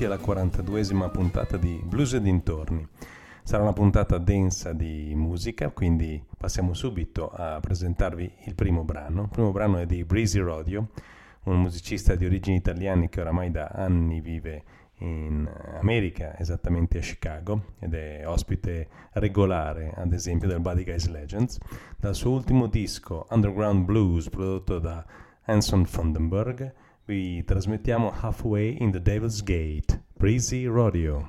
benvenuti alla 42esima puntata di Blues e dintorni. Sarà una puntata densa di musica, quindi passiamo subito a presentarvi il primo brano. Il primo brano è di Breezy Rodio, un musicista di origini italiane che oramai da anni vive in America, esattamente a Chicago, ed è ospite regolare, ad esempio, del Buddy Guys Legends. Dal suo ultimo disco, Underground Blues, prodotto da Anson Vandenberg, vi trasmettiamo Halfway in the Devil's Gate, Breezy Rodeo.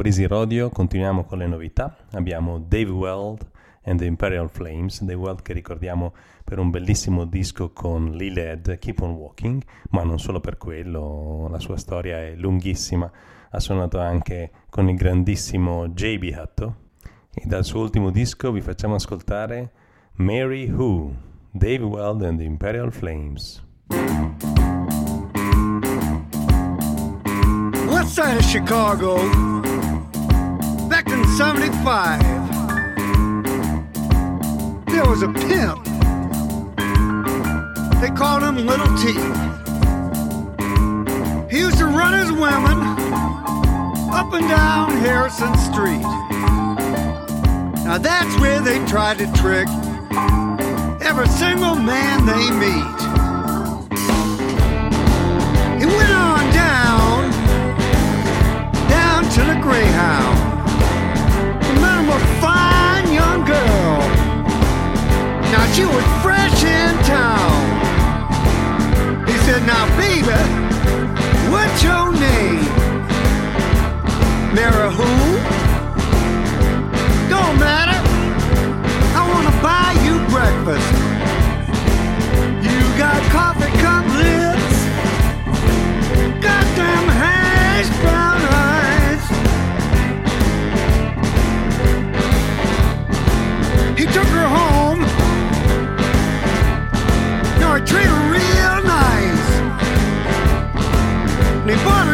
Breezy Rodeo continuiamo con le novità. Abbiamo Dave Weld and the Imperial Flames, Dave Weld che ricordiamo per un bellissimo disco con Lee Led, Keep on Walking, ma non solo per quello, la sua storia è lunghissima. Ha suonato anche con il grandissimo JB Hutto e dal suo ultimo disco vi facciamo ascoltare Mary Who, Dave Weld and the Imperial Flames. West side of Chicago, back in 75, there was a pimp. They called him Little T. He used to run his women up and down Harrison Street. Now that's where they try to trick every single man they meet. He went on down, down to the Greyhound. Now she was fresh in town. He said, Now, baby, what's your name? Mary who? Don't matter. I wanna buy you breakfast. You got coffee And he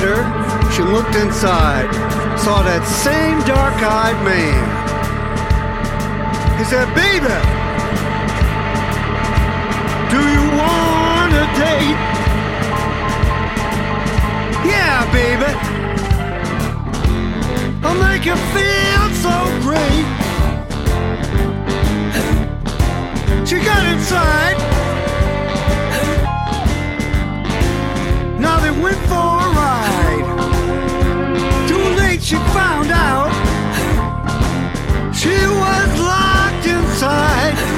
her, she looked inside, saw that same dark-eyed man. He said, baby, do you want a date? Yeah, baby. I'll make you feel so great. She got inside. Now they went for a ride. She found out. She was locked inside.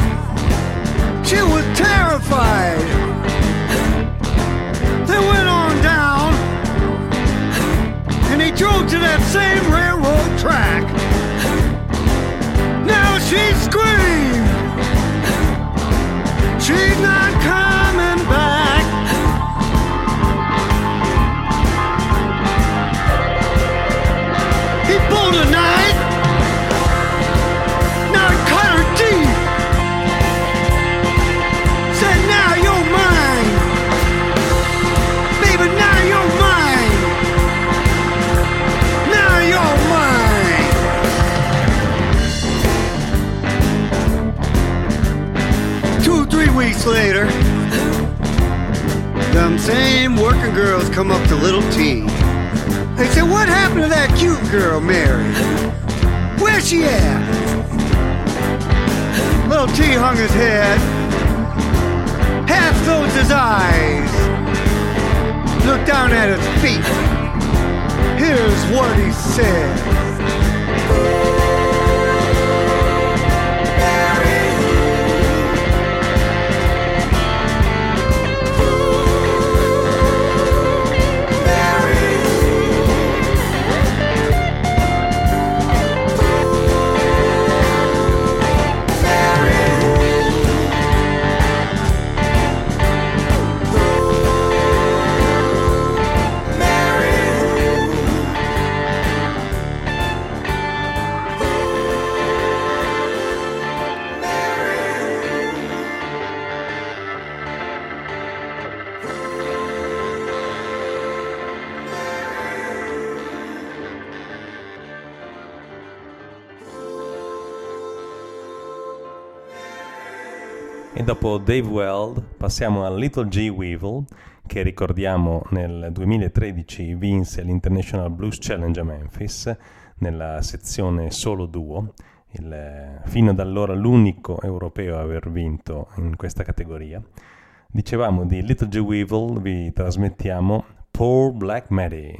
Dopo Dave Weld passiamo a Little G. Weevil, che ricordiamo nel 2013 vinse l'International Blues Challenge a Memphis nella sezione solo duo, il, fino ad allora l'unico europeo a aver vinto in questa categoria. Dicevamo di Little G. Weevil, vi trasmettiamo Poor Black Mary.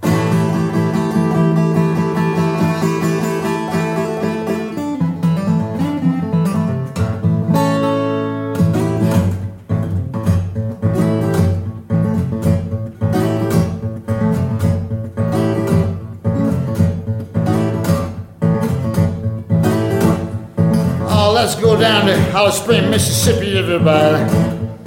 Let's down to Holly Spring, Mississippi, everybody.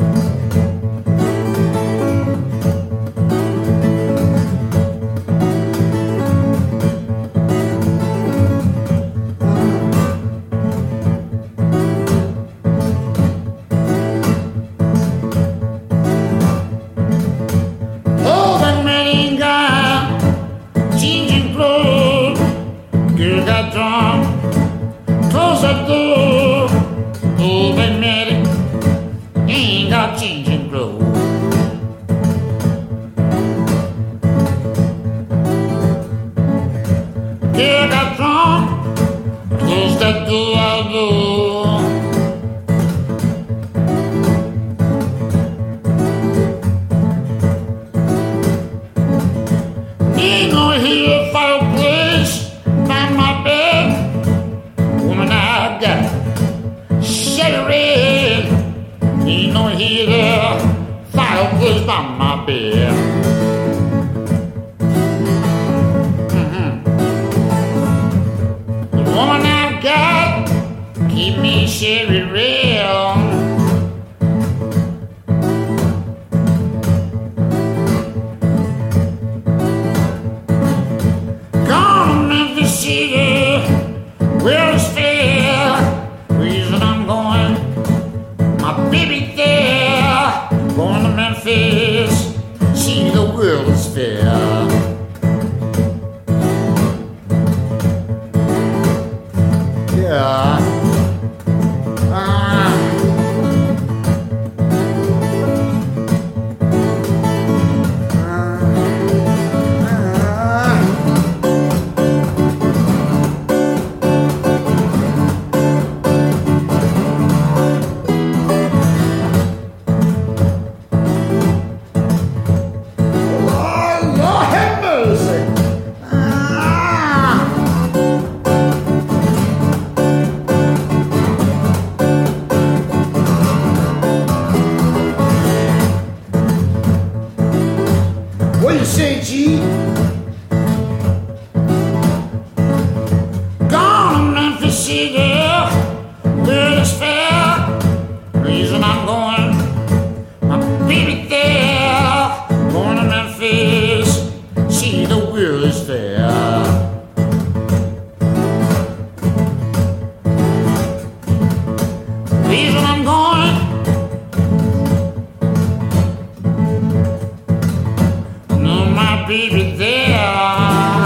baby there.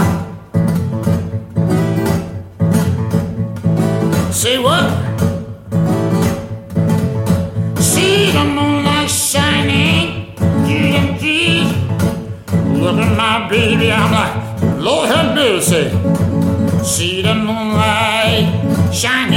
Say what? See the moonlight shining through them trees. Look at my baby, I'm like, Lord help me, say. See the moonlight shining.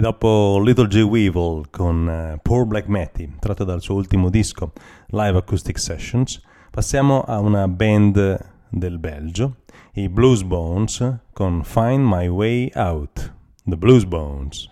E dopo Little J. Weevil con eh, Poor Black Matty, tratto dal suo ultimo disco Live Acoustic Sessions, passiamo a una band del Belgio, i Blues Bones, con Find My Way Out. The Blues Bones.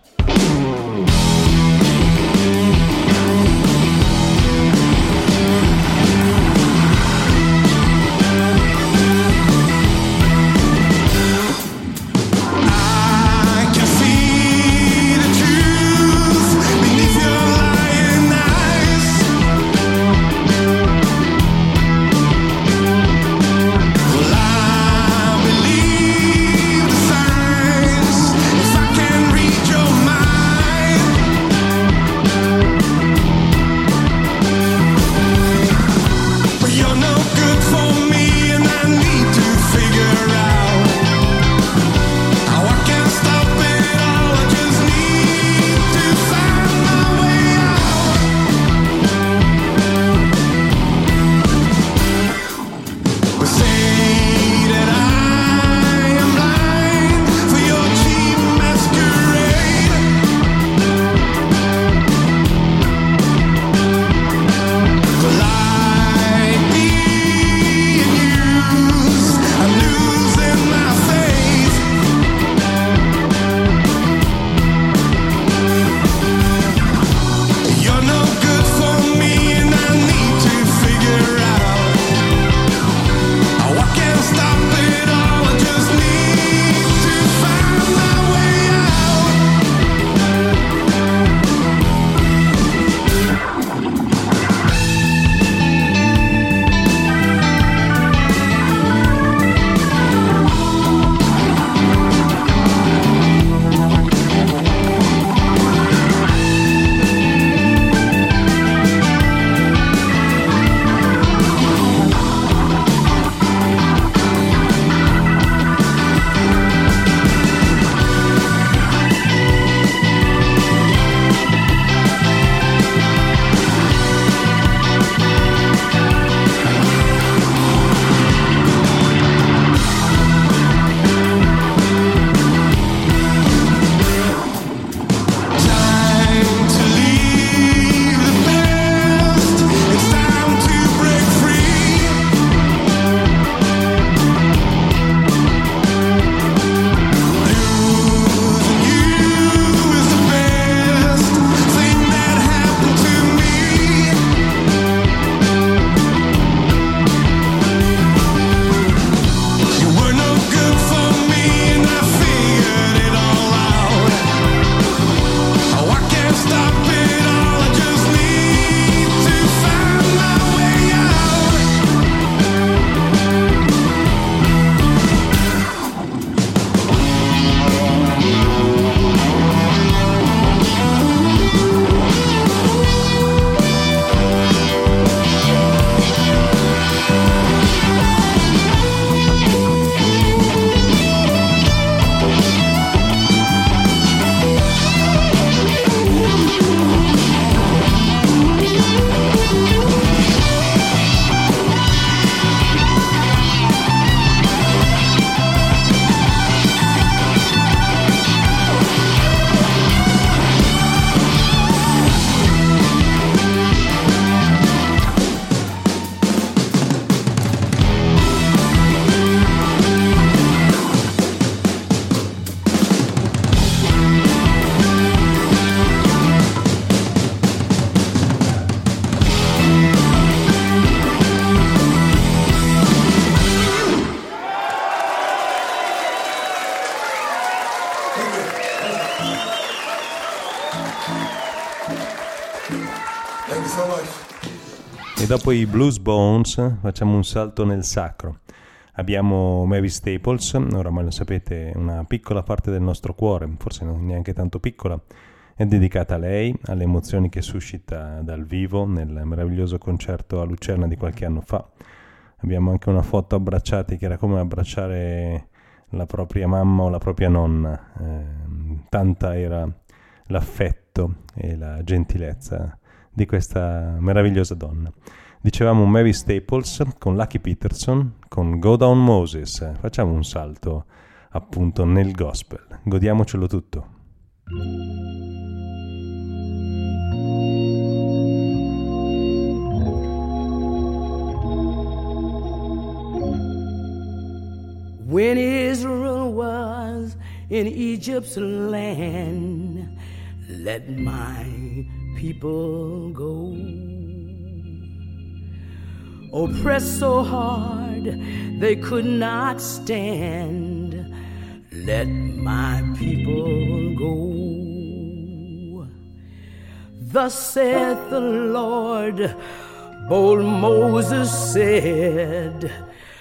Dopo i Blues Bones facciamo un salto nel sacro. Abbiamo Mavis Staples, oramai lo sapete, una piccola parte del nostro cuore, forse neanche tanto piccola, è dedicata a lei, alle emozioni che suscita dal vivo nel meraviglioso concerto a Lucerna di qualche anno fa. Abbiamo anche una foto abbracciati che era come abbracciare la propria mamma o la propria nonna. Eh, tanta era l'affetto e la gentilezza di questa meravigliosa donna. Dicevamo Mavis Staples con Lucky Peterson, con Go Down Moses. Facciamo un salto appunto nel gospel. Godiamocelo tutto. When Israel was in Egypt's land, let my people go. Oppressed so hard they could not stand, let my people go. Thus saith the Lord, bold Moses said,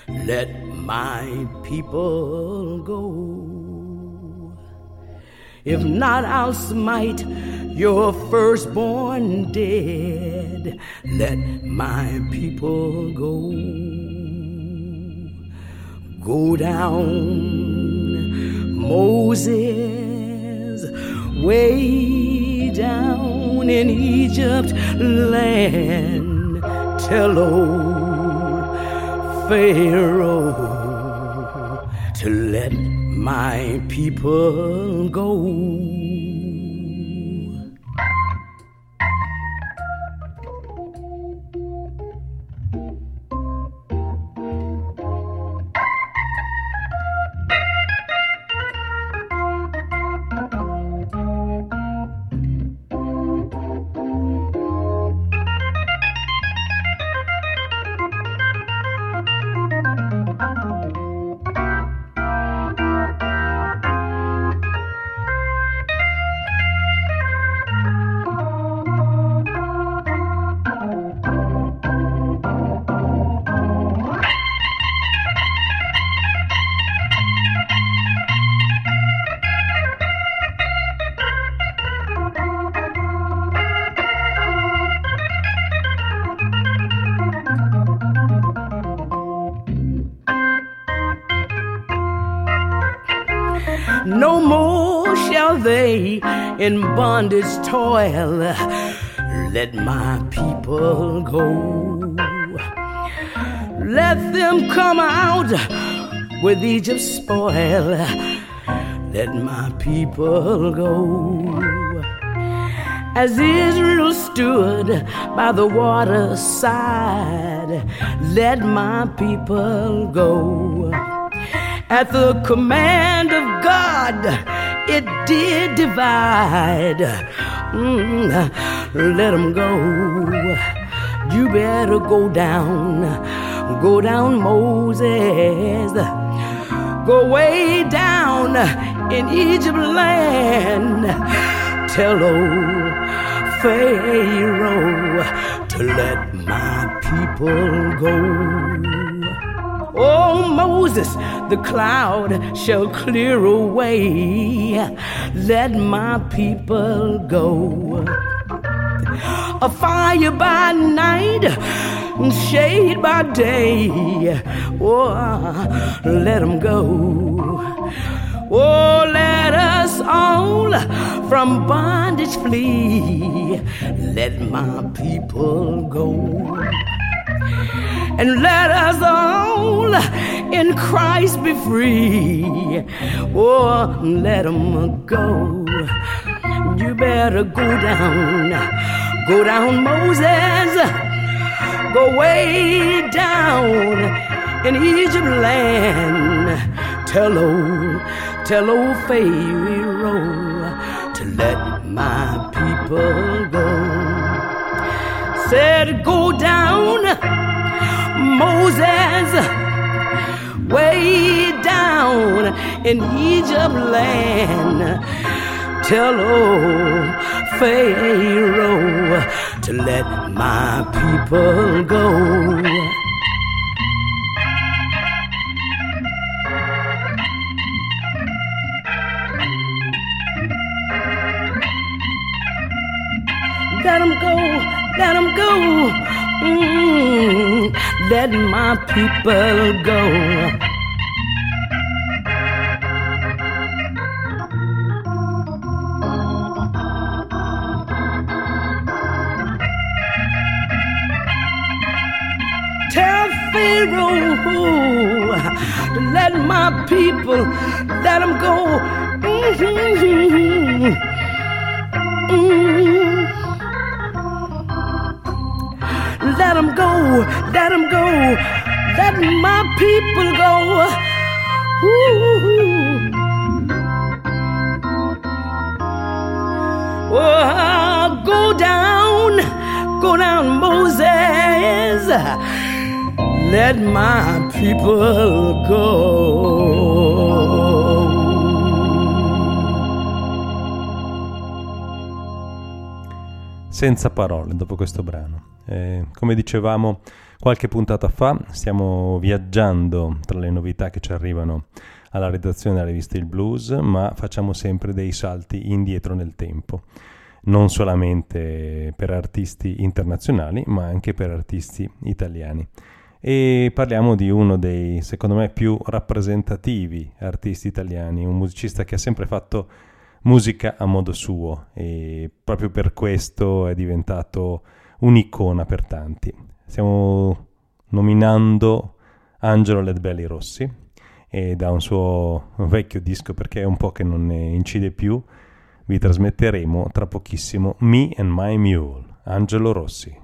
Let my people go. If not, I'll smite your firstborn dead. Let my people go. Go down, Moses, way down in Egypt land. Tell old Pharaoh to let my people go. In bondage toil. Let my people go. Let them come out with Egypt's spoil. Let my people go. As Israel stood by the waterside, let my people go. At the command of God, it did divide. Mm, let them go. You better go down, go down, Moses. Go way down in Egypt land. Tell old Pharaoh to let my people go. Oh, Moses, the cloud shall clear away. Let my people go. A fire by night, shade by day. Oh, let them go. Oh, let us all from bondage flee. Let my people go and let us all in Christ be free. Oh, let them go. You better go down, go down, Moses, go way down in Egypt land. Tell old, tell old Pharaoh to let my people go. Said, go down. Moses way down in Egypt land. Tell old Pharaoh to let my people go. Let 'em go, let 'em go. Let my people go. Tell Pharaoh to let my people let 'em go. Mhm. My people go. Ooh. Oh, go down, go down, Moses. Let my people go. senza parole dopo questo brano. Eh, come dicevamo qualche puntata fa, stiamo viaggiando tra le novità che ci arrivano alla redazione della rivista Il Blues, ma facciamo sempre dei salti indietro nel tempo, non solamente per artisti internazionali, ma anche per artisti italiani. E parliamo di uno dei, secondo me, più rappresentativi artisti italiani, un musicista che ha sempre fatto musica a modo suo e proprio per questo è diventato un'icona per tanti. Stiamo nominando Angelo Ledbelli Rossi e da un suo vecchio disco perché è un po' che non ne incide più vi trasmetteremo tra pochissimo Me and My Mule, Angelo Rossi.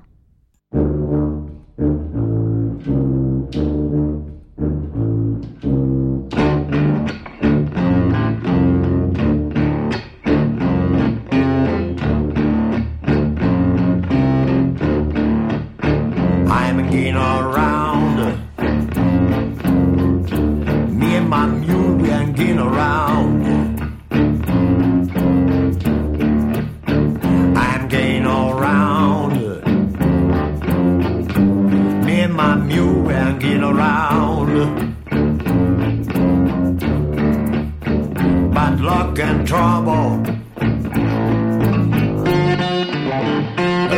Getting around. Bad luck and trouble.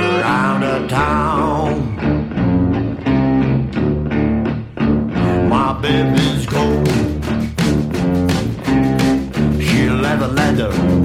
Around the town. My baby's cold. She left a letter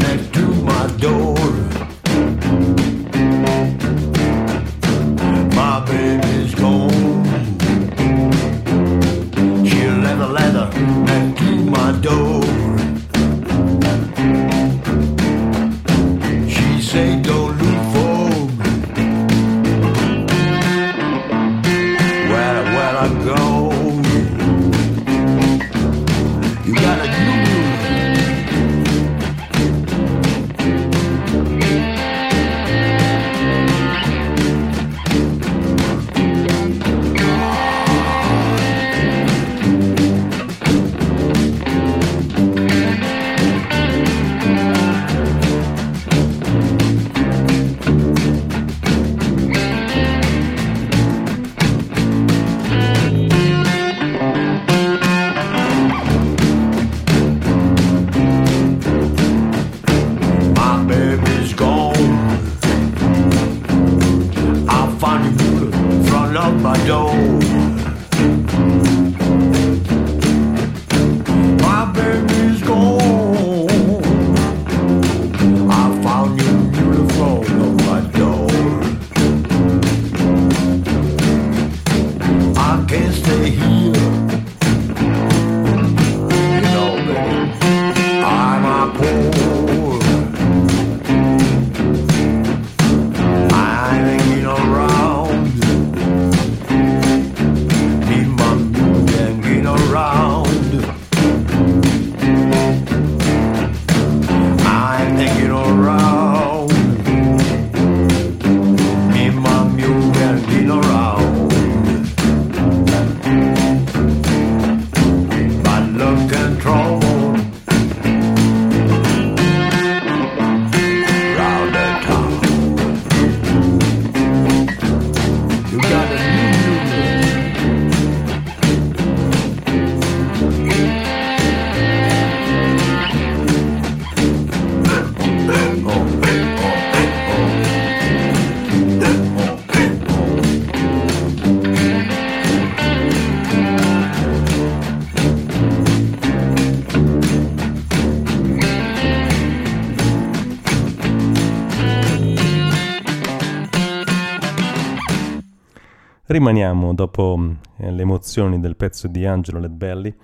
rimaniamo dopo eh, le emozioni del pezzo di Angelo Ledbelly,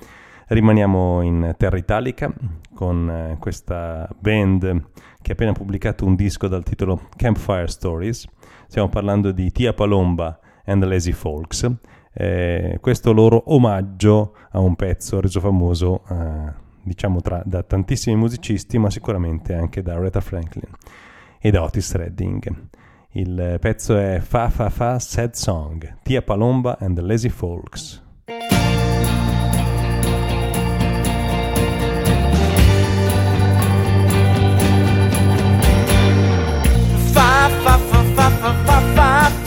rimaniamo in terra italica con eh, questa band che ha appena pubblicato un disco dal titolo Campfire Stories. Stiamo parlando di Tia Palomba and the Lazy Folks. Eh, questo loro omaggio a un pezzo reso famoso, eh, diciamo, tra, da tantissimi musicisti, ma sicuramente anche da Aretha Franklin e da Otis Redding. Il pezzo è Fa Fa Fa Sad Song, Tia Palomba and the Lazy Folks. Fa fa fa fa fa fa fa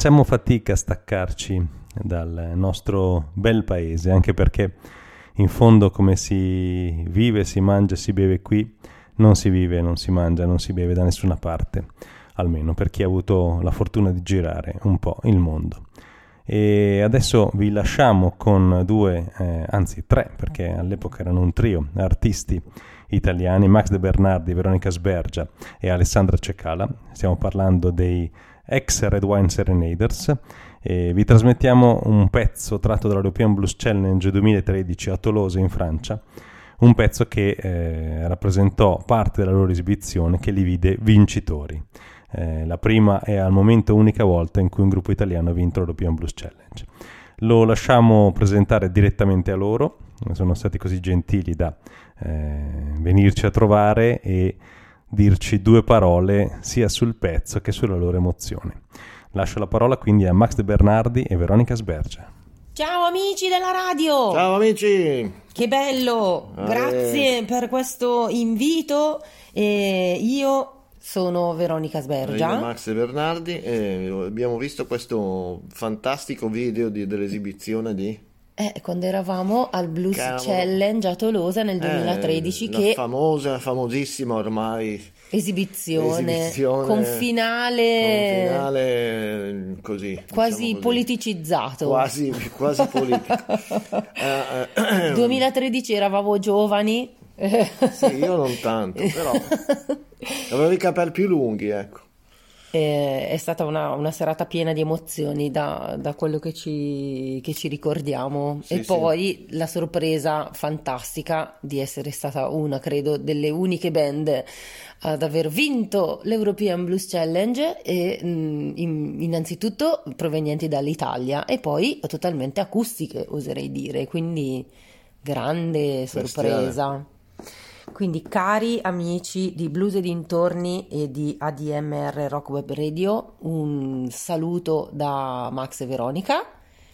Facciamo fatica a staccarci dal nostro bel paese, anche perché in fondo come si vive, si mangia, si beve qui, non si vive, non si mangia, non si beve da nessuna parte, almeno per chi ha avuto la fortuna di girare un po' il mondo. E adesso vi lasciamo con due, eh, anzi tre, perché all'epoca erano un trio, artisti italiani, Max De Bernardi, Veronica Sbergia e Alessandra Cecala. Stiamo parlando dei ex Red Wine Serenaders. E vi trasmettiamo un pezzo tratto dall'European Blues Challenge 2013 a Tolosa in Francia, un pezzo che eh, rappresentò parte della loro esibizione che li vide vincitori. Eh, la prima è al momento unica volta in cui un gruppo italiano ha vinto l'European Blues Challenge. Lo lasciamo presentare direttamente a loro, sono stati così gentili da eh, venirci a trovare e dirci due parole sia sul pezzo che sulla loro emozione. Lascio la parola quindi a Max De Bernardi e Veronica Sbergia. Ciao amici della radio! Ciao amici! Che bello! Eh. Grazie per questo invito. E io sono Veronica Io Sbergia. Max Bernardi e abbiamo visto questo fantastico video di- dell'esibizione di... Eh, quando eravamo al Blues Cavolo. Challenge a Tolosa nel 2013, Eh, la che famosa, famosissima ormai esibizione, esibizione con finale, con finale eh, così, quasi diciamo così. politicizzato. Quasi, quasi politico. Eh, eh, 2013 eravamo giovani. sì, io non tanto, però avevo i capelli più lunghi, ecco. Eh, È stata una, una serata piena di emozioni da, da quello che ci, che ci ricordiamo. Sì, e sì. poi la sorpresa fantastica di essere stata una, credo, delle uniche band ad aver vinto l'European Blues Challenge e mh, in- innanzitutto provenienti dall'Italia e poi totalmente acustiche, oserei dire. Quindi grande sorpresa. Quindi, cari amici di Blues e dintorni e di ADMR Rock Web Radio, un saluto da Max e Veronica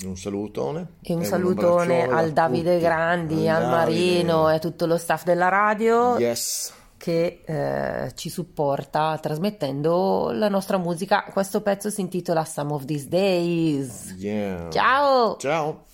Un salutone. e un un salutone abbraccione al Davide. Grandi, Al al. Marino e a tutto lo staff della radio Yes. che eh, ci supporta trasmettendo la nostra musica. Questo pezzo si intitola Some of These Days. Yeah. Ciao! Ciao.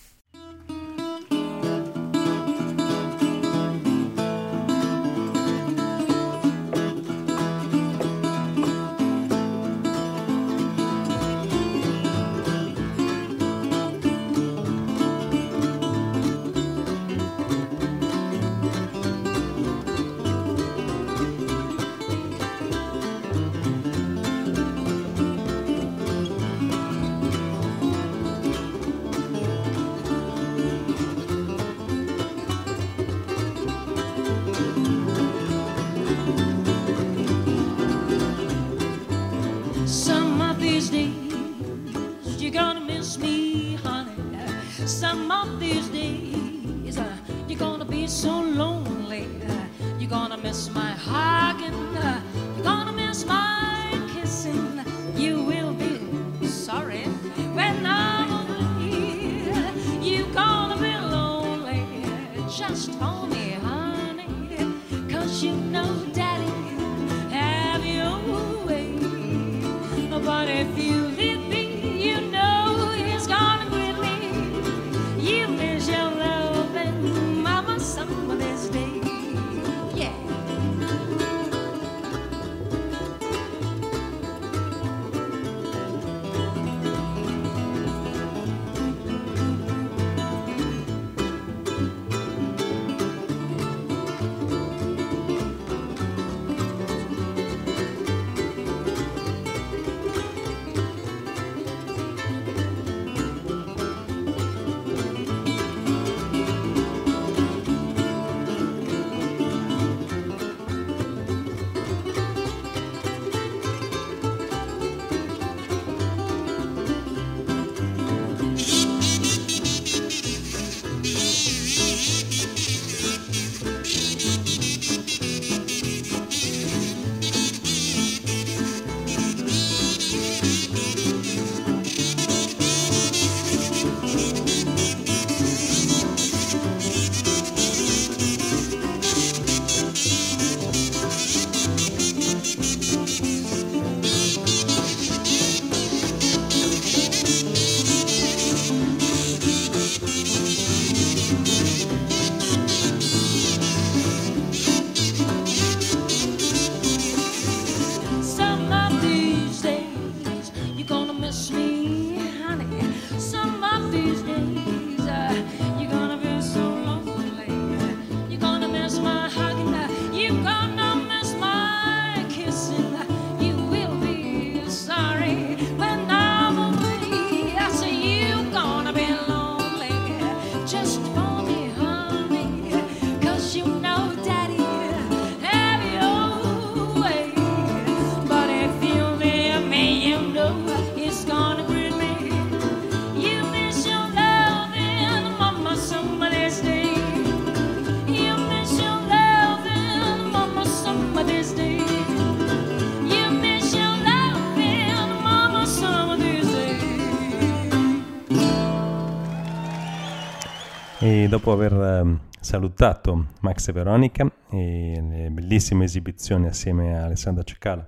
Dopo aver ehm, salutato Max e Veronica e le bellissime esibizioni assieme a Alessandra Cecala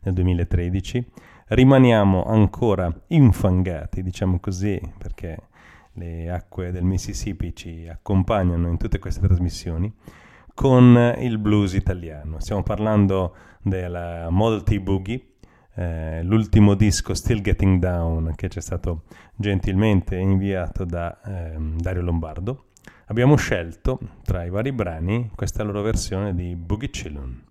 nel 2013, rimaniamo ancora infangati, diciamo così, perché le acque del Mississippi ci accompagnano in tutte queste trasmissioni, con il blues italiano. Stiamo parlando della Model Boogie, eh, l'ultimo disco Still Getting Down che ci è stato gentilmente inviato da ehm, Dario Lombardo. Abbiamo scelto tra i vari brani questa loro versione di Boogie Chillun.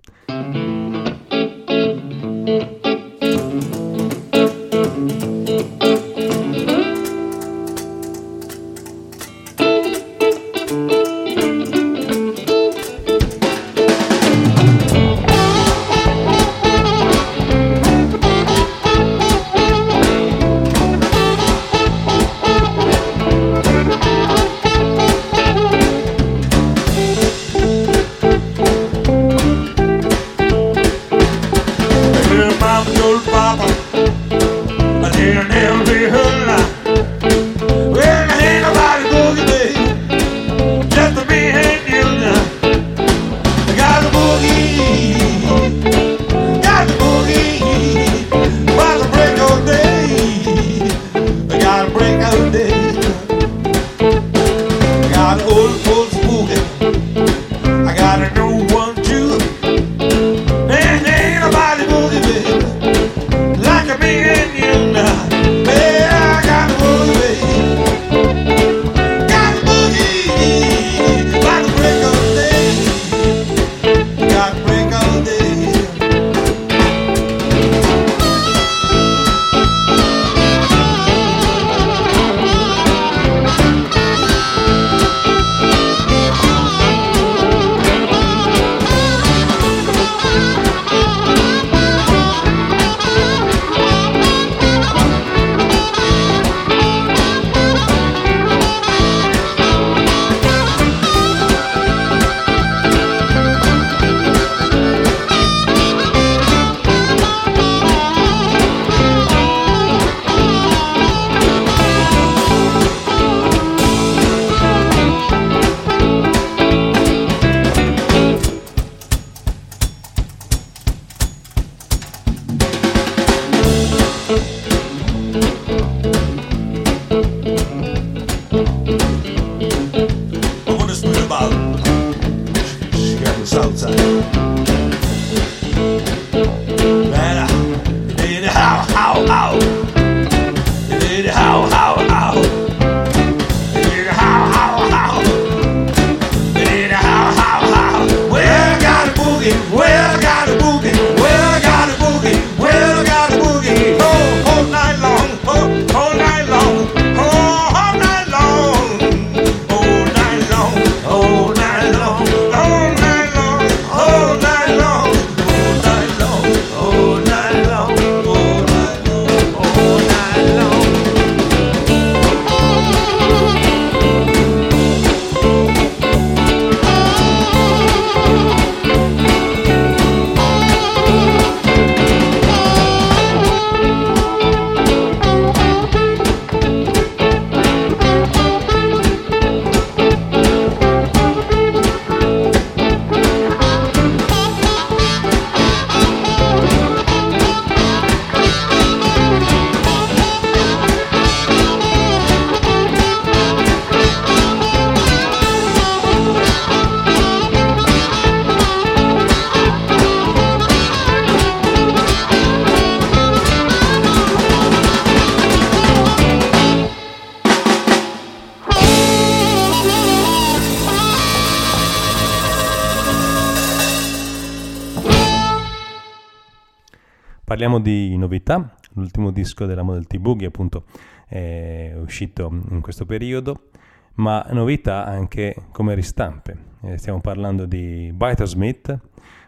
Parliamo di novità, l'ultimo disco della Model T Boogie appunto è uscito in questo periodo, ma novità anche come ristampe. Eh, stiamo parlando di Biter Smith,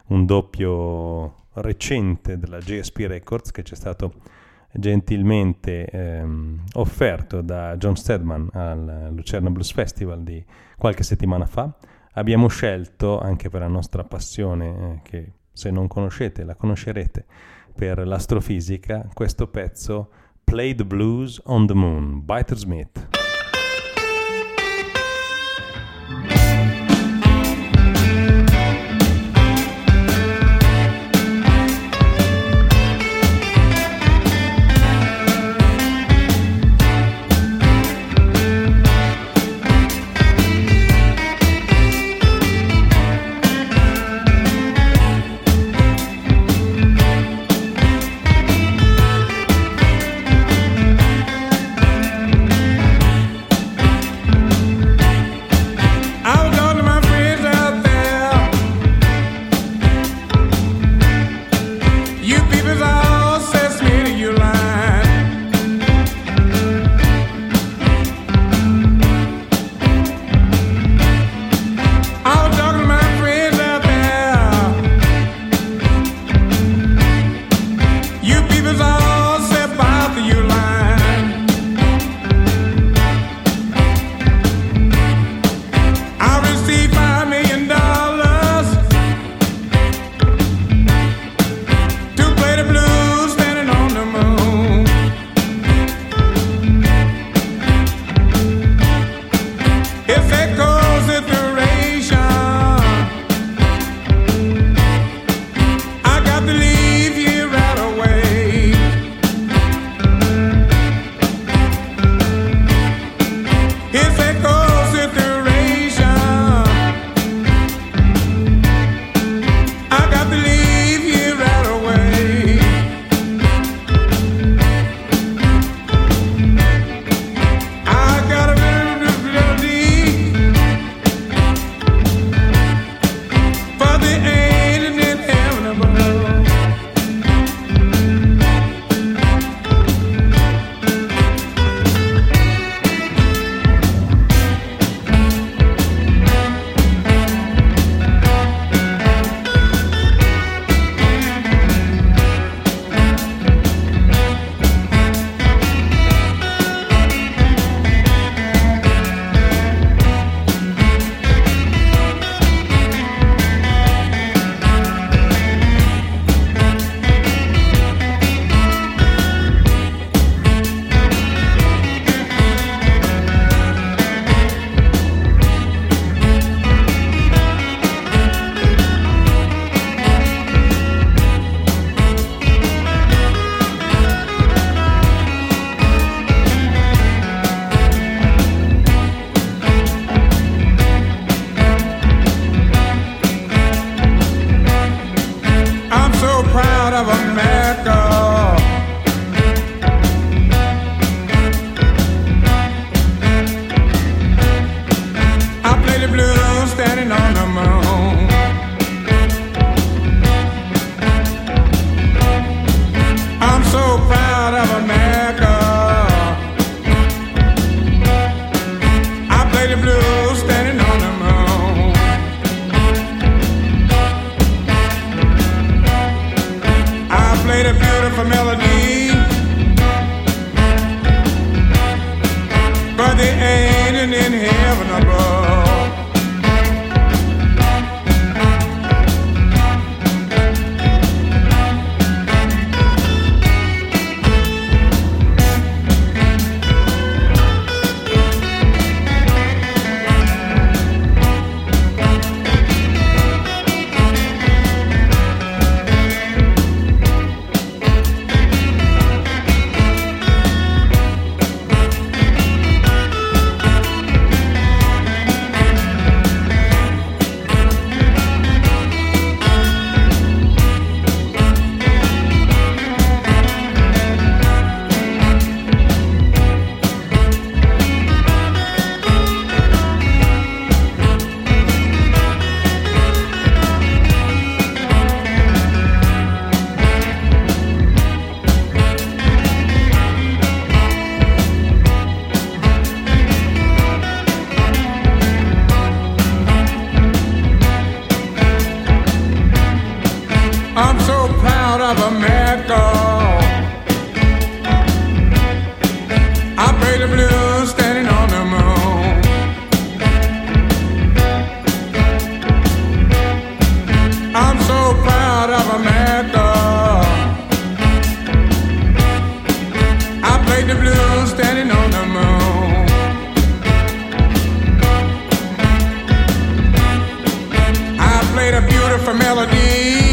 un doppio recente della JSP Records che ci è stato gentilmente ehm, offerto da John Stedman al Lucerna Blues Festival di qualche settimana fa. Abbiamo scelto, anche per la nostra passione, eh, che se non conoscete la conoscerete, per l'astrofisica, questo pezzo Play the Blues on the Moon, Biter Smith. Beautiful melody.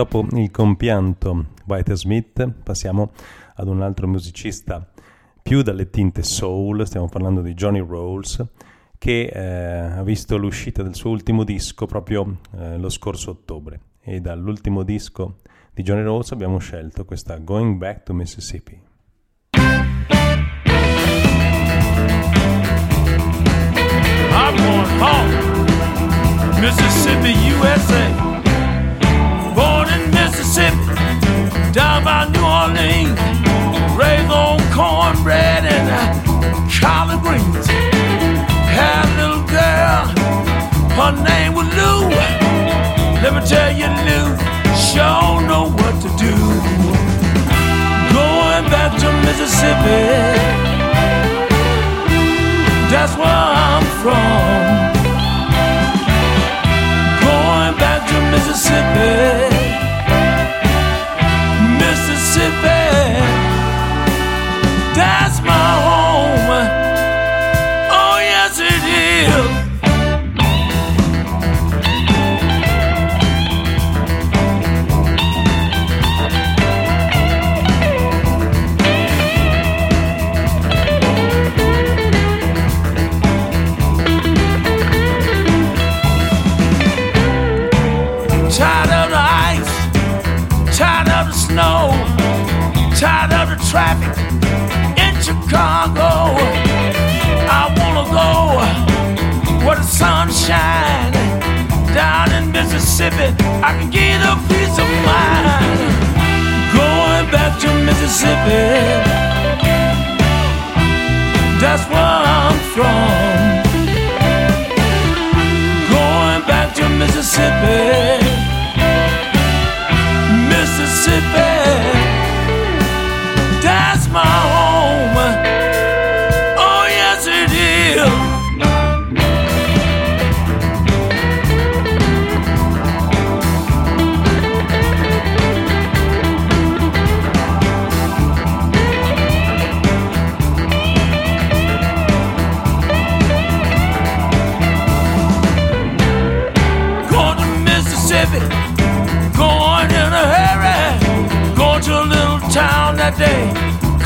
Dopo il compianto White Smith passiamo ad un altro musicista più dalle tinte soul, stiamo parlando di Johnny Rolls, che eh, ha visto l'uscita del suo ultimo disco proprio eh, lo scorso ottobre. E dall'ultimo disco di Johnny Rolls abbiamo scelto questa Going Back to Mississippi. I'm going home. Mississippi, USA. Born in Mississippi, down by New Orleans. Raised on cornbread and uh, collard greens. Had a little girl, her name was Lou. Let me tell you, Lou, sure know what to do. Going back to Mississippi. That's where I'm from. Mississippi. Mississippi. That's my home. Oh, yes, it is. Traffic in Chicago. I wanna go where the sun shines. Down in Mississippi, I can get a peace of mind. Going back to Mississippi, that's where I'm from. Going back to Mississippi. Mississippi.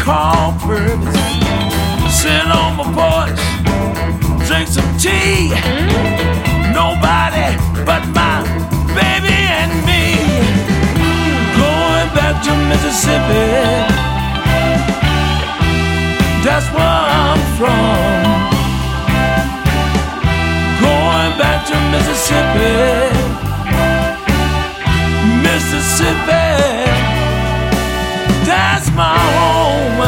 Call Purvis. Sit on my porch, drink some tea. Nobody but my baby and me. Going back to Mississippi, that's where I'm from. Going back to Mississippi. Mississippi. My home.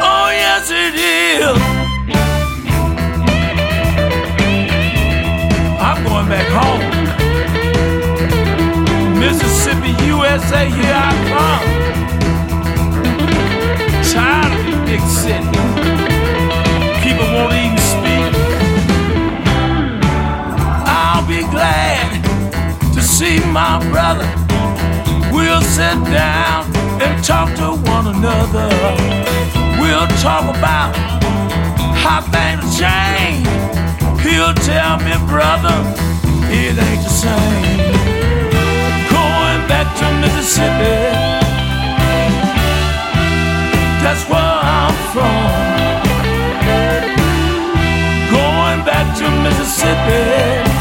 Oh, yes, it is. I'm going back home. Mississippi, USA, here I come. Tired of the big city. People won't even speak. I'll be glad to see my brother. We'll sit down and talk to one another. We'll talk about how things change. He'll tell me, brother, it ain't the same. Going back to Mississippi, that's where I'm from. Going back to Mississippi, Mississippi,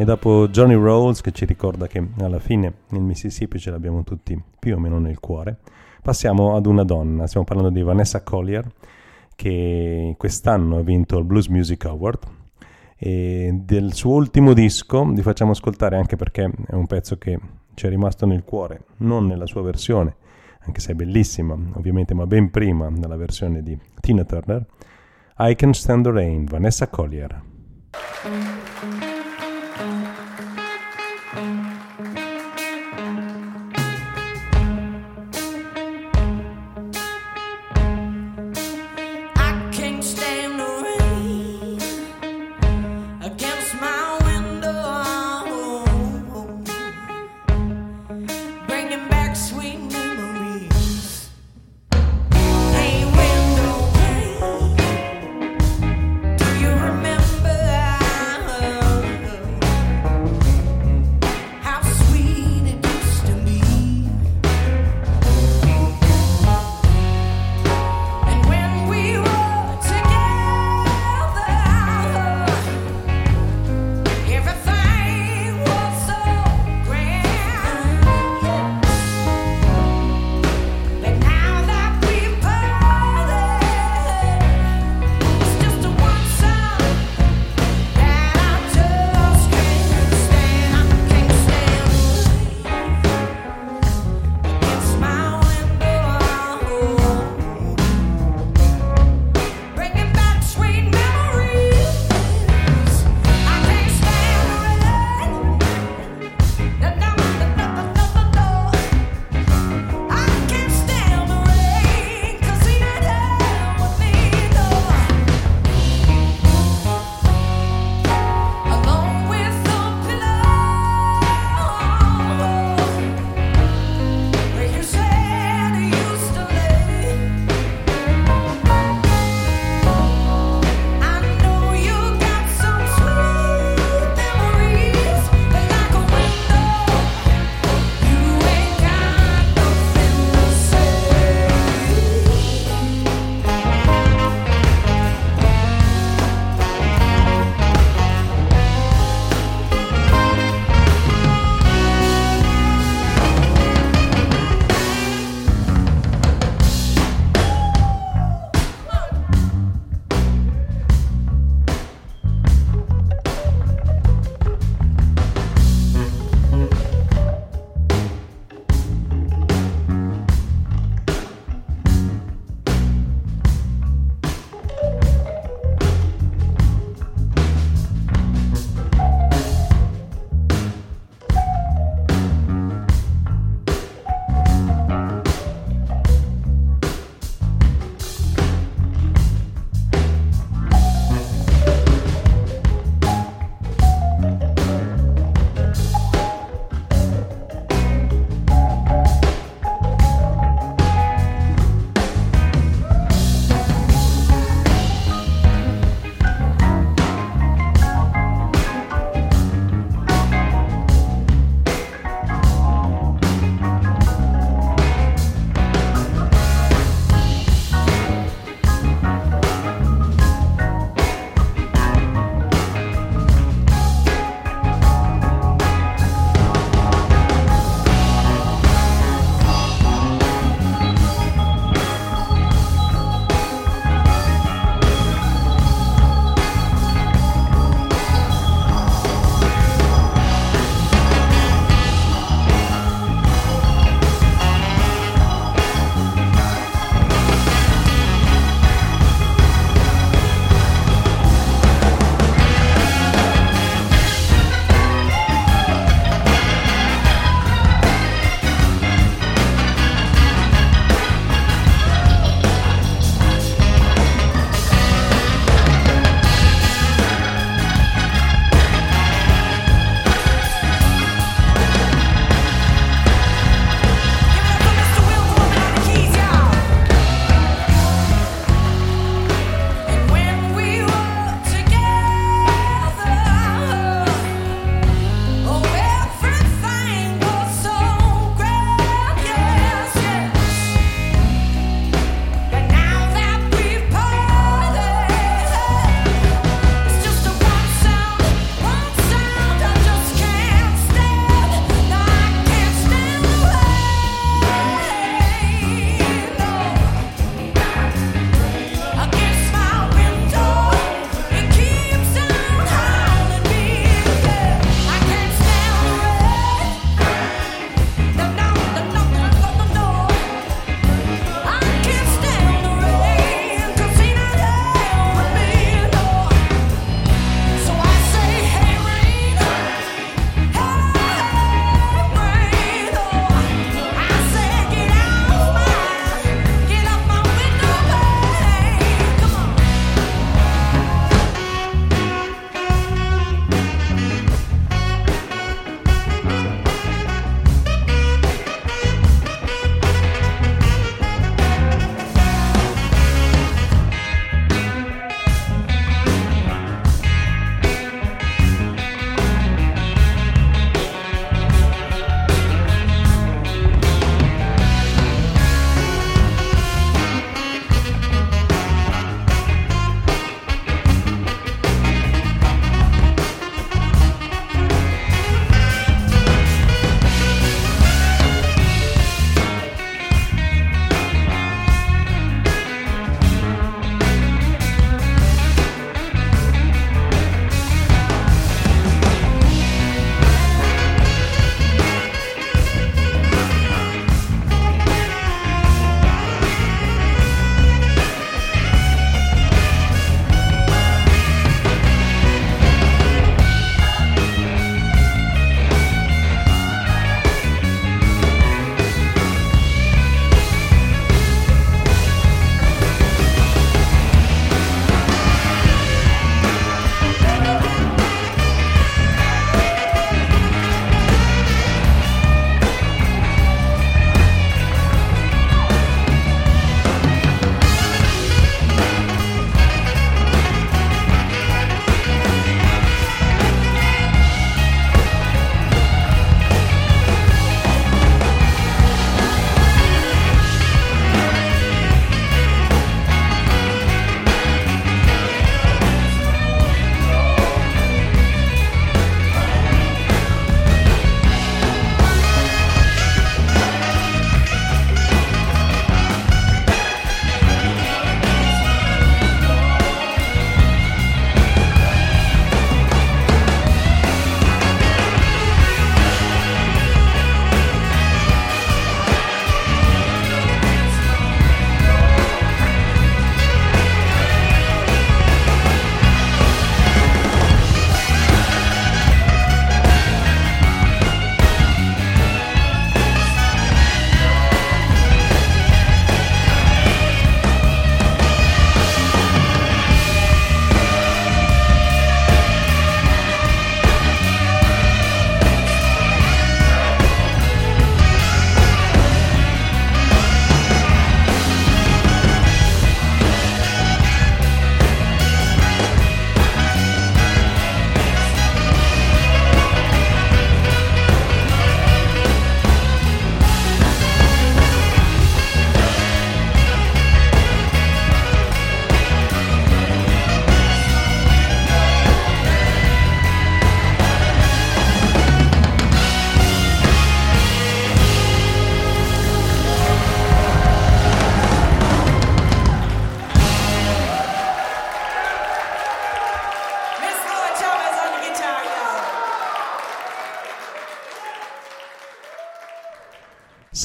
E dopo Johnny Rolls, che ci ricorda che alla fine il Mississippi ce l'abbiamo tutti più o meno nel cuore, passiamo ad una donna. Stiamo parlando di Vanessa Collier, che quest'anno ha vinto il Blues Music Award. E del suo ultimo disco vi facciamo ascoltare anche perché è un pezzo che ci è rimasto nel cuore, non nella sua versione, anche se è bellissima ovviamente, ma ben prima della versione di Tina Turner. I Can Stand the Rain, Vanessa Collier.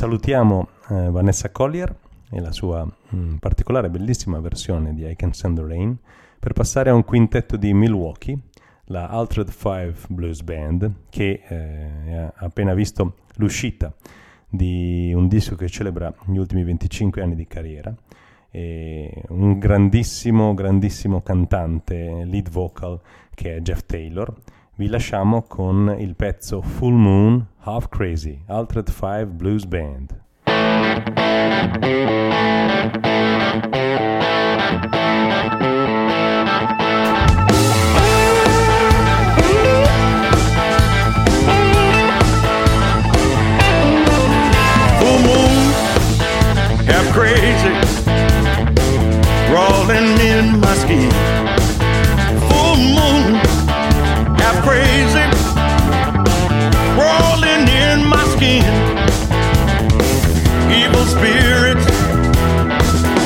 Salutiamo eh, Vanessa Collier e la sua mh, particolare bellissima versione di I Can Send the Rain per passare a un quintetto di Milwaukee, la Altered Five Blues Band, che eh, ha appena visto l'uscita di un disco che celebra gli ultimi 25 anni di carriera. E un grandissimo, grandissimo cantante, lead vocal, che è Jeff Taylor. Vi lasciamo con il pezzo Full Moon, Half Crazy, Altered Five Blues Band. full moon, half crazy, rolling in my skin. Full moon, half crazy, skin. Evil spirits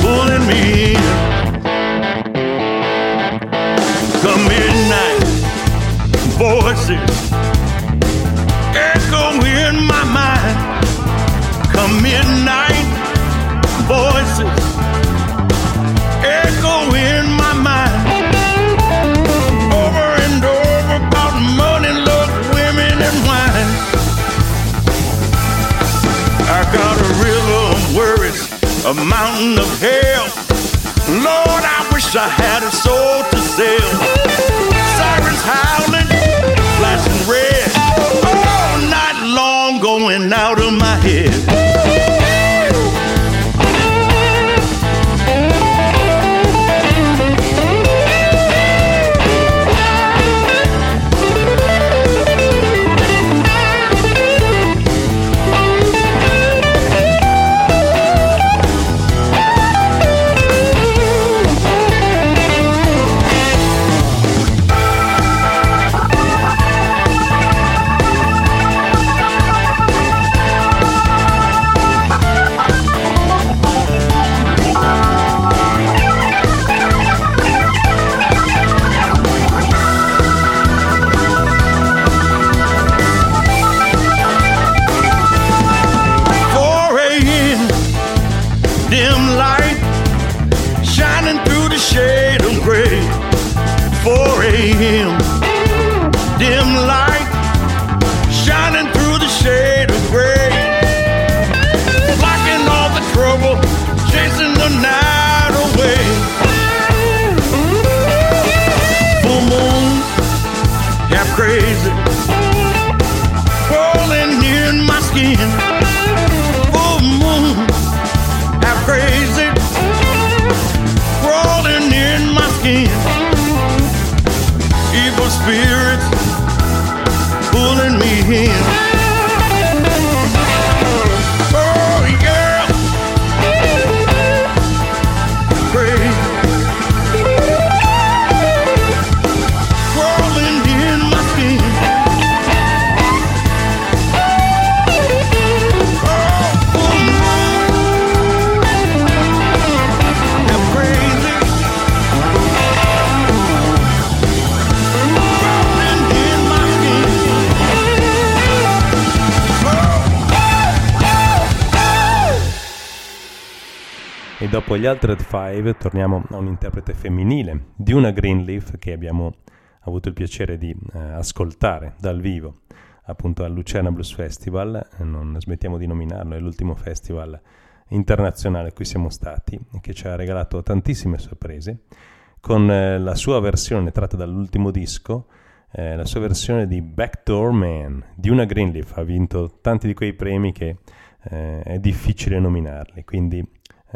pulling me in. Come midnight, voices echo in my mind come midnight voices a mountain of hell. Lord, I wish I had a soul to sell. Sirens howling, flashing red, all night long going out of my head. Gli Altered Five torniamo a un interprete femminile di una Greenleaf che abbiamo avuto il piacere di eh, ascoltare dal vivo appunto al Lucerna Blues Festival, non smettiamo di nominarlo, è l'ultimo festival internazionale a cui siamo stati che ci ha regalato tantissime sorprese. Con eh, la sua versione tratta dall'ultimo disco, eh, la sua versione di Backdoor Man di una Greenleaf, ha vinto tanti di quei premi che eh, è difficile nominarli, quindi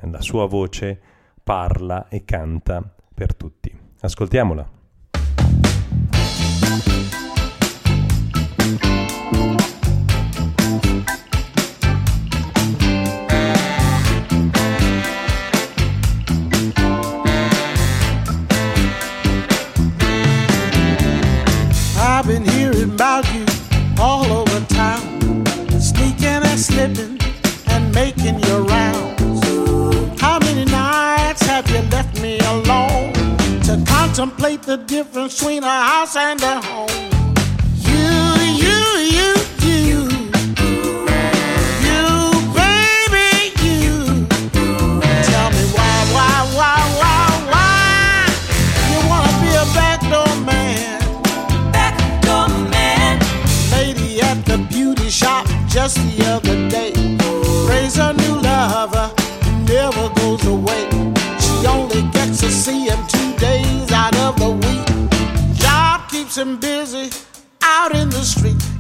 la sua voce parla e canta per tutti. Ascoltiamola. contemplate the difference between a house and a home. shop just the other day. Praise her new lover, never goes away. She only gets to see him. Keeps busy out in the street.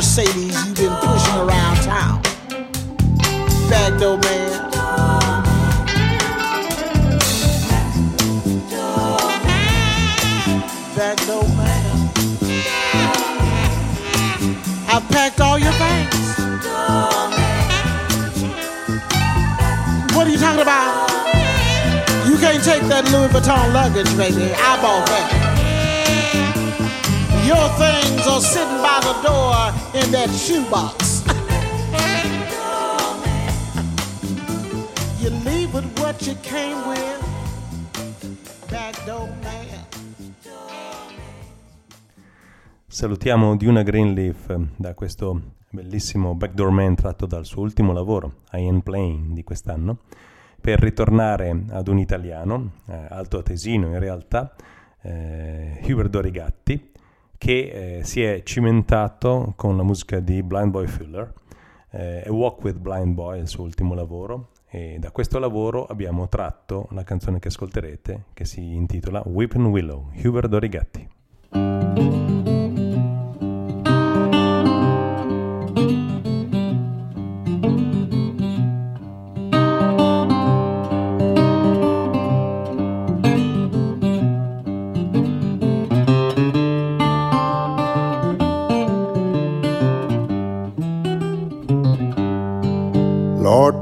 Mercedes Salutiamo Duna Greenleaf eh, da questo bellissimo Backdoor Man tratto dal suo ultimo lavoro, I Am Playing, di quest'anno, per ritornare ad un italiano, eh, altoatesino in realtà, eh, Hubert Dorigatti, che eh, si è cimentato con la musica di Blind Boy Fuller, eh, A Walk with Blind Boy, il suo ultimo lavoro, e da questo lavoro abbiamo tratto la canzone che ascolterete, che si intitola Weeping Willow, Hubert Dorigatti.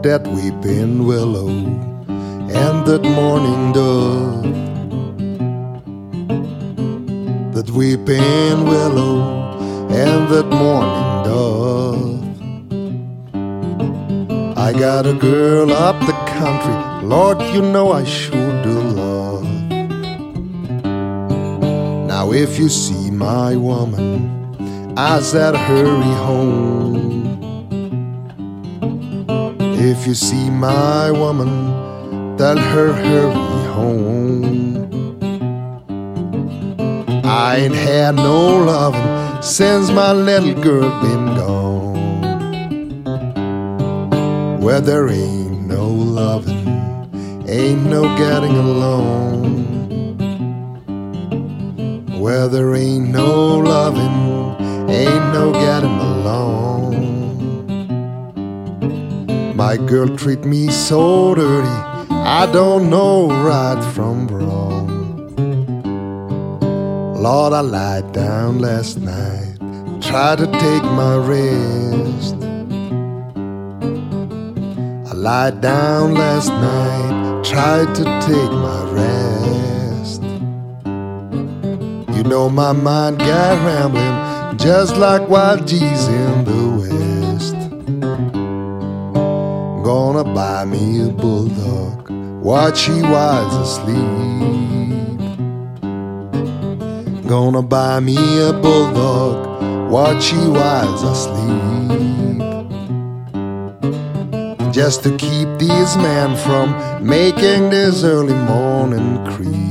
That weeping willow and that morning dove, that weeping willow and that morning dove. I got a girl up the country, Lord, you know I sure do love. Now, if you see my woman, I said hurry home. If you see my woman, tell her hurry home. I ain't had no loving since my little girl been gone. Where there ain't no loving, ain't no getting along. Where there ain't no loving, ain't no getting My girl treat me so dirty, I don't know right from wrong. Lord, I lied down last night, tried to take my rest. I lied down last night, tried to take my rest. You know my mind got rambling, just like wild geese in the Gonna buy me a bulldog, watch he was asleep. Gonna buy me a bulldog, watch he was asleep. Just to keep these men from making this early morning creep.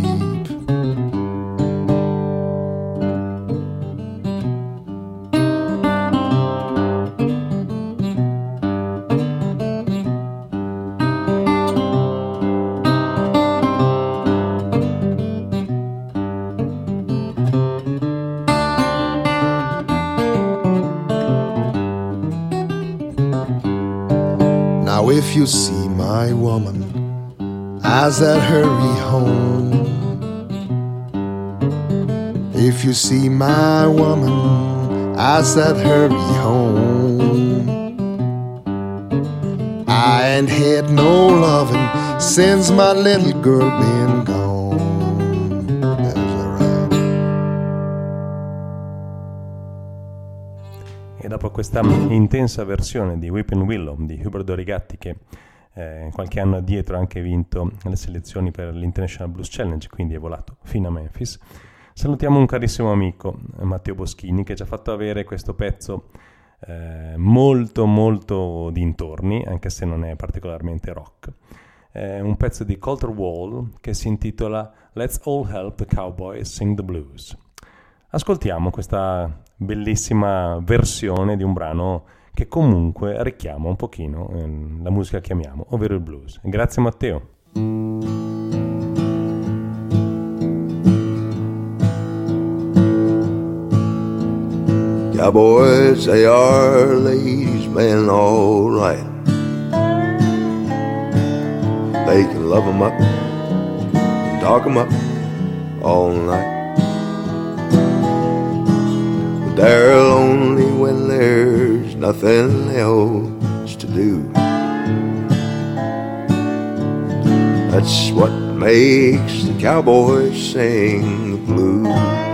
I said hurry home. If you see my woman, I said hurry home. I ain't had no loving since my little girl been gone. E dopo questa intensa versione di Weeping Willow di Hubert Dorigatti che eh, qualche anno addietro ha anche vinto le selezioni per l'International Blues Challenge, quindi è volato fino a Memphis, salutiamo un carissimo amico, eh, Matteo Boschini, che ci ha fatto avere questo pezzo eh, molto molto dintorni, anche se non è particolarmente rock. È un pezzo di Colter Wall che si intitola Let's All Help the Cowboys Sing the Blues. Ascoltiamo questa bellissima versione di un brano che comunque richiama un pochino eh, la musica che amiamo, ovvero il blues. Grazie Matteo. Cowboys, they are ladies, men, all right. They can love 'em up, talk 'em up all night. But they're lonely when there's nothing else to do. That's what makes the cowboys sing the blues.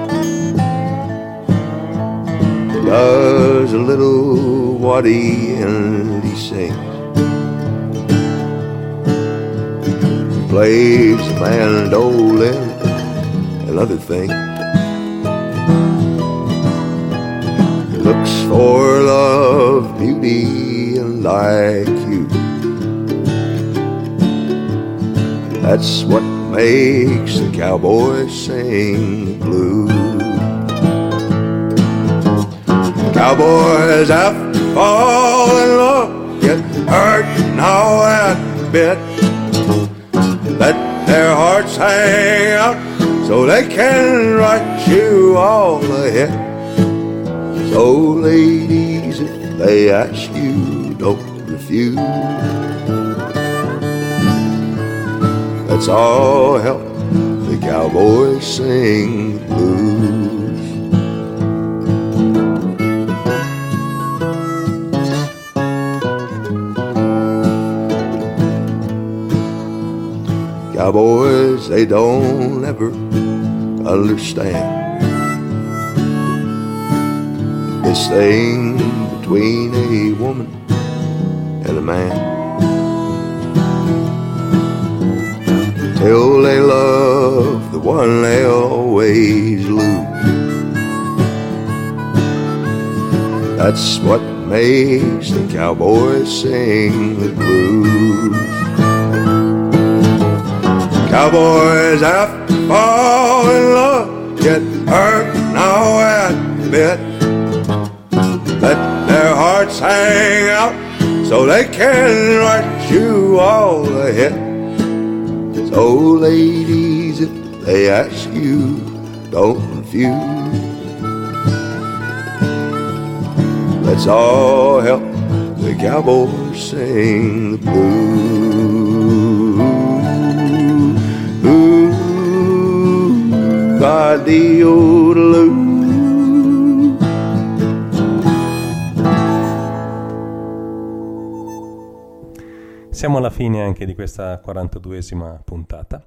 does a little waddy and he sings. Plays the mandolin and other things. Looks for love, beauty, and like you. That's what makes the cowboy sing the blues. Cowboys have to fall in love, get hurt now and bit. Let their hearts hang out so they can write you all a hit. So ladies, if they ask you, don't refuse. Let's all help the cowboys sing blues. Cowboys, they don't ever understand this thing between a woman and a man. Till they love the one they always lose. That's what makes the cowboys sing the blues. Cowboys have to fall in love, get hurt now and bit. Hang out so they can write you all a hit. So ladies, if they ask you, don't refuse. Let's all help the cowboys sing the blues. Ooh, ba-dee-o-da-loo. Siamo alla fine anche di questa 42esima puntata.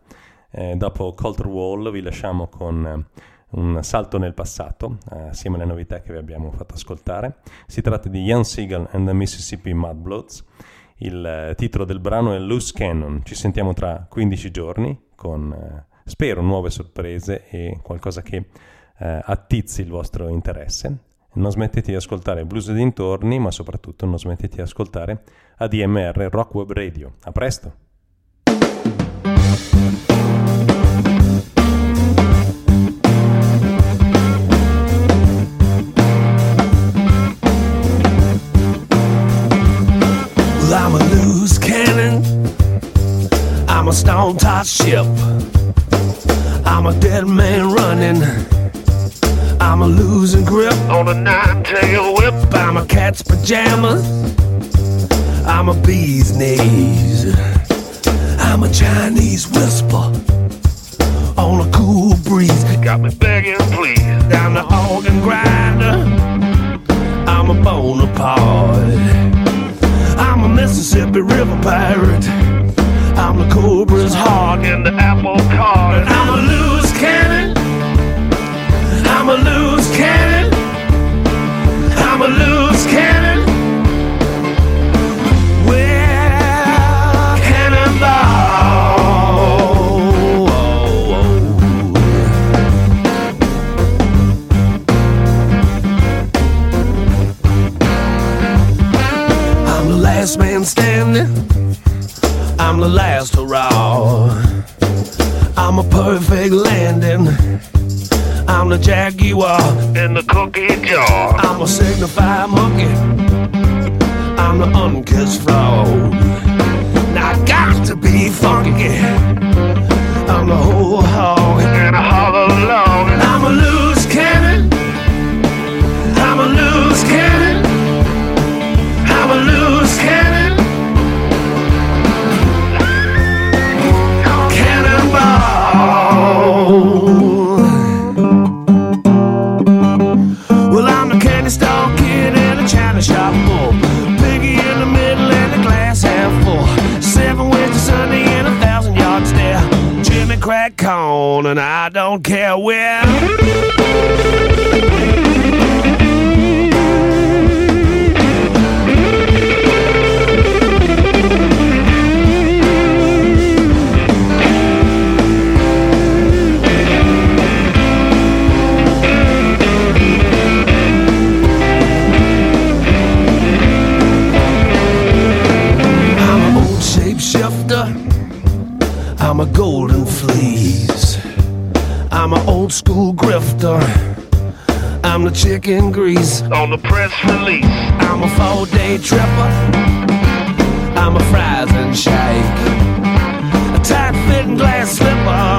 Eh, dopo Coulter Wall vi lasciamo con eh, un salto nel passato, eh, assieme alle novità che vi abbiamo fatto ascoltare. Si tratta di Ian Seagal and the Mississippi Mudbloods. Il eh, titolo del brano è Loose Cannon. Ci sentiamo tra 15 giorni con, spero, nuove sorprese e qualcosa che attizzi il vostro interesse. Non smettete di ascoltare Blues dintorni, ma soprattutto non smettete di ascoltare ADMR Rock Web Radio. A presto! I'm a stone tossed ship. I'm a dead man running. I'm a losing grip on a nine tail whip. I'm a cat's pajamas. I'm a bee's knees. I'm a Chinese whisper on a cool breeze. Got me begging, please. I'm the organ grinder. I'm a Bonaparte. I'm a Mississippi River pirate. I'm the Cobra's heart in the apple cart. The jaguar in the cookie jar. I'm a signified monkey. I'm the unkissed frog. Care where. Chicken grease on the press release. I'm a four day tripper. I'm a fries and shake. A tight fitting glass slipper.